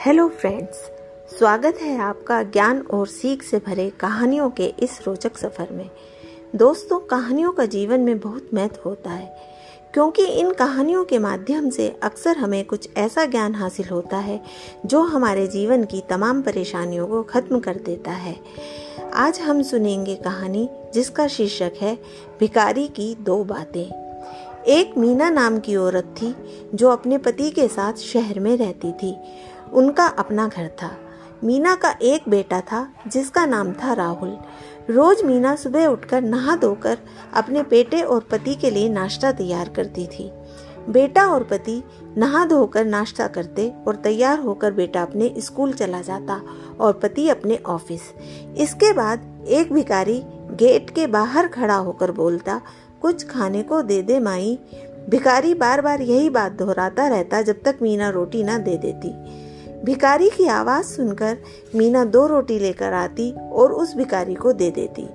Hello friends स्वागत है आपका ज्ञान और सीख से भरे कहानियों के इस रोचक सफ़र में। दोस्तों, कहानियों का जीवन में बहुत महत्व होता है, क्योंकि इन कहानियों के माध्यम से अक्सर हमें कुछ ऐसा ज्ञान हासिल होता है जो हमारे जीवन की तमाम परेशानियों को खत्म कर देता है। आज हम सुनेंगे कहानी जिसका शीर्षक है भिकारी की दो बातें। एक मीना नाम की औरत थी जो अपने पति के साथ शहर में रहती थी। उनका अपना घर था। मीना का एक बेटा था, जिसका नाम था राहुल। रोज मीना सुबह उठकर नहा धोकर अपने बेटे और पति के लिए नाश्ता तैयार करती थी। बेटा और पति नहा धोकर नाश्ता करते और तैयार होकर बेटा अपने स्कूल चला जाता और पति अपने ऑफ़िस। इसके बाद एक भिखारी गेट के बाहर खड़ा होकर बोलता, कुछ खाने को दे दे माई। भिखारी बार बार यही बात दोहराता रहता जब तक मीना रोटी ना दे देती। भिकारी की आवाज़ सुनकर मीना दो रोटी लेकर आती और उस भिकारी को दे देती।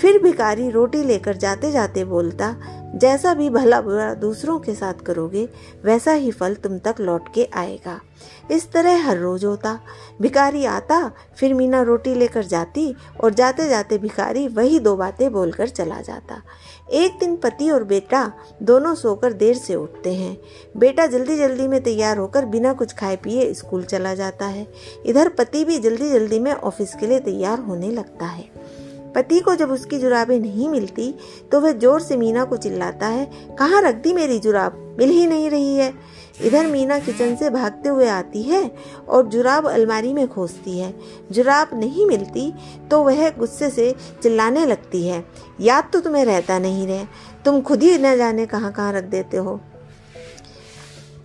फिर भिकारी रोटी लेकर जाते जाते बोलता जैसा भी भला बुरा दूसरों के साथ करोगे, वैसा ही फल तुम तक लौट के आएगा। इस तरह हर रोज होता। भिखारी आता, फिर मीना रोटी लेकर जाती और जाते जाते भिखारी वही दो बातें बोलकर चला जाता। एक दिन पति और बेटा दोनों सोकर देर से उठते हैं। बेटा जल्दी जल्दी में तैयार होकर बिना कुछ खाए पिए स्कूल चला जाता है। इधर पति भी जल्दी जल्दी में ऑफ़िस के लिए तैयार होने लगता है। पति को जब उसकी जुराबें नहीं मिलती तो वह ज़ोर से मीना को चिल्लाता है, कहाँ रख दी मेरी जुराब? मिल ही नहीं रही है। इधर मीना किचन से भागते हुए आती है और जुराब अलमारी में खोजती है। जुराब नहीं मिलती तो वह गुस्से से चिल्लाने लगती है, याद तो तुम्हें रहता नहीं रहे। तुम खुद ही न जाने कहाँ कहाँ रख देते हो।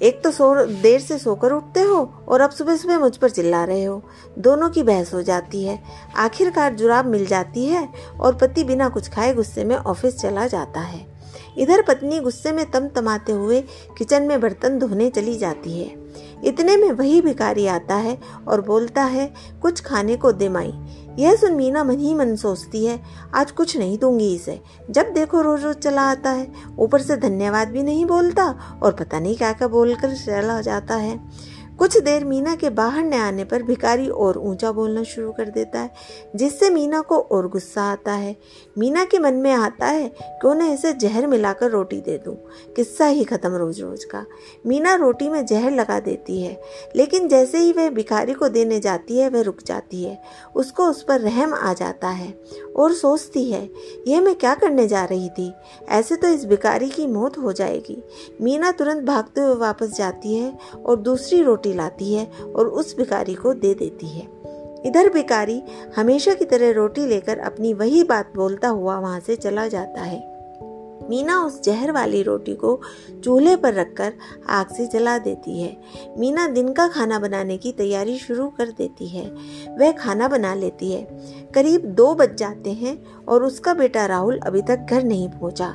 एक तो सो, देर से सोकर उठते हो और अब सुबह सुबह मुझ पर चिल्ला रहे हो। दोनों की बहस हो जाती है। आखिरकार जुराब मिल जाती है और पति बिना कुछ खाए गुस्से में ऑफ़िस चला जाता है। इधर पत्नी गुस्से में तम तमाते हुए किचन में बर्तन धोने चली जाती है। इतने में वही भिकारी आता है और बोलता है, कुछ खाने को दे माई। यह सुन मीना मन ही मन सोचती है, आज कुछ नहीं दूँगी इसे। जब देखो रोज रोज चला आता है। ऊपर से धन्यवाद भी नहीं बोलता और पता नहीं क्या क्या बोलकर चला जाता है। कुछ देर मीना के बाहर न आने पर भिकारी और ऊँचा बोलना शुरू कर देता है, जिससे मीना को और गुस्सा आता है। मीना के मन में आता है कि उन्हें इसे जहर मिलाकर रोटी दे दूँ। किस्सा ही खत्म रोज रोज का। मीना रोटी में जहर लगा देती है, लेकिन जैसे ही वह भिखारी को देने जाती है, वह रुक जाती है। उसको उस पर रहम आ जाता है और सोचती है, यह मैं क्या करने जा रही थी? ऐसे तो इस भिखारी की मौत हो जाएगी। मीना तुरंत भागते हुए वापस जाती है और दूसरी रोटी लाती है और उस भिखारी को दे देती है। इधर भिखारी हमेशा की तरह रोटी लेकर अपनी वही बात बोलता हुआ वहाँ से चला जाता है। मीना उस जहर वाली रोटी को चूल्हे पर रखकर आग से जला देती है। मीना दिन का खाना बनाने की तैयारी शुरू कर देती है। वह खाना बना लेती है। करीब दो बज जाते हैं और उसका बेटा राहुल अभी तक घर नहीं पहुँचा।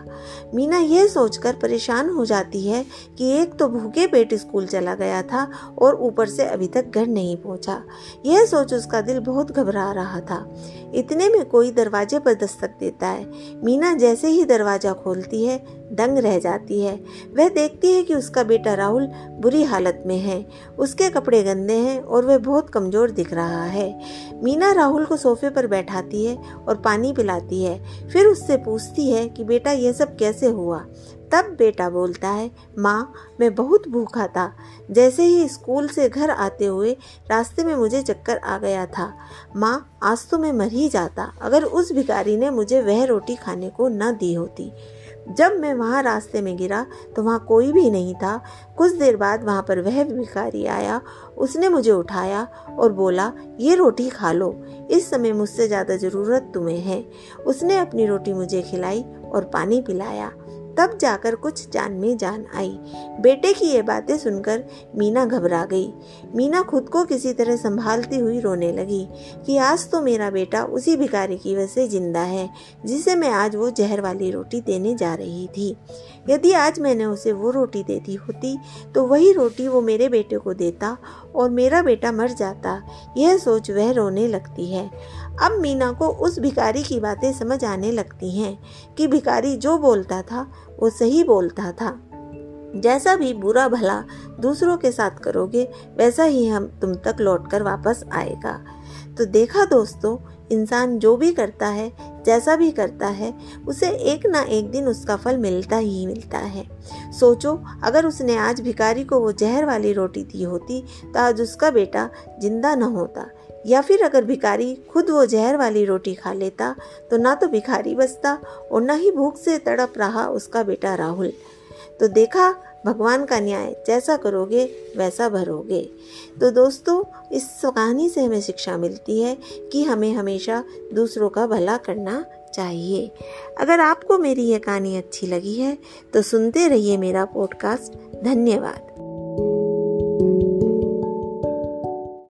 मीना यह सोचकर परेशान हो जाती है कि एक तो भूखे पेट स्कूल चला गया था और ऊपर से अभी तक घर नहीं पहुँचा। यह सोच उसका दिल बहुत घबरा रहा था। इतने में कोई दरवाजे पर दस्तक देता है। मीना जैसे ही दरवाज़ा खोलती है दंग रह जाती है। वह देखती है कि उसका बेटा राहुल बुरी हालत में है। उसके कपड़े गंदे हैं और वह बहुत कमज़ोर दिख रहा है। मीना राहुल को सोफे पर बैठाती है और पानी पिलाती है। फिर उससे पूछती है कि बेटा यह सब कैसे हुआ? तब बेटा बोलता है, माँ, मैं बहुत भूखा था। जैसे ही स्कूल से घर आते हुए रास्ते में मुझे चक्कर आ गया था। माँ, आज तो मैं मर ही जाता। अगर उस भिखारी ने मुझे वह रोटी खाने को न दी होती। जब मैं वहाँ रास्ते में गिरा तो वहाँ कोई भी नहीं था। कुछ देर बाद वहाँ पर वह भिखारी आया। उसने मुझे उठाया और बोला, ये रोटी खा लो। इस समय मुझसे ज़्यादा ज़रूरत तुम्हें है। उसने अपनी रोटी मुझे खिलाई और पानी पिलाया। तब जाकर कुछ जान में जान आई। बेटे की ये बातें सुनकर मीना घबरा गई। मीना खुद को किसी तरह संभालती हुई रोने लगी कि आज तो मेरा बेटा उसी भिखारी की वजह से ज़िंदा है, जिसे मैं आज वो जहर वाली रोटी देने जा रही थी। यदि आज मैंने उसे वो रोटी दे दी होती तो वही रोटी वो मेरे बेटे को देता और मेरा बेटा मर जाता। यह सोच वह रोने लगती है। अब मीना को उस भिखारी की बातें समझ आने लगती हैं कि भिखारी जो बोलता था, वो सही बोलता था। जैसा भी बुरा भला दूसरों के साथ करोगे, वैसा ही हम तुम तक लौट कर वापस आएगा। तो देखा दोस्तों, इंसान जो भी करता है, जैसा भी करता है, उसे एक ना एक दिन उसका फल मिलता ही मिलता है। सोचो, अगर उसने आज भिखारी को वो जहर वाली रोटी दी होती तो आज उसका बेटा ज़िंदा न होता। या फिर अगर भिखारी खुद वो जहर वाली रोटी खा लेता तो ना तो भिखारी बचता और ना ही भूख से तड़प रहा उसका बेटा राहुल। तो देखा, भगवान का न्याय जैसा करोगे, वैसा भरोगे। तो दोस्तों, इस कहानी से हमें शिक्षा मिलती है कि हमें हमेशा दूसरों का भला करना चाहिए। अगर आपको मेरी यह कहानी अच्छी लगी है तो सुनते रहिए मेरा पॉडकास्ट धन्यवाद।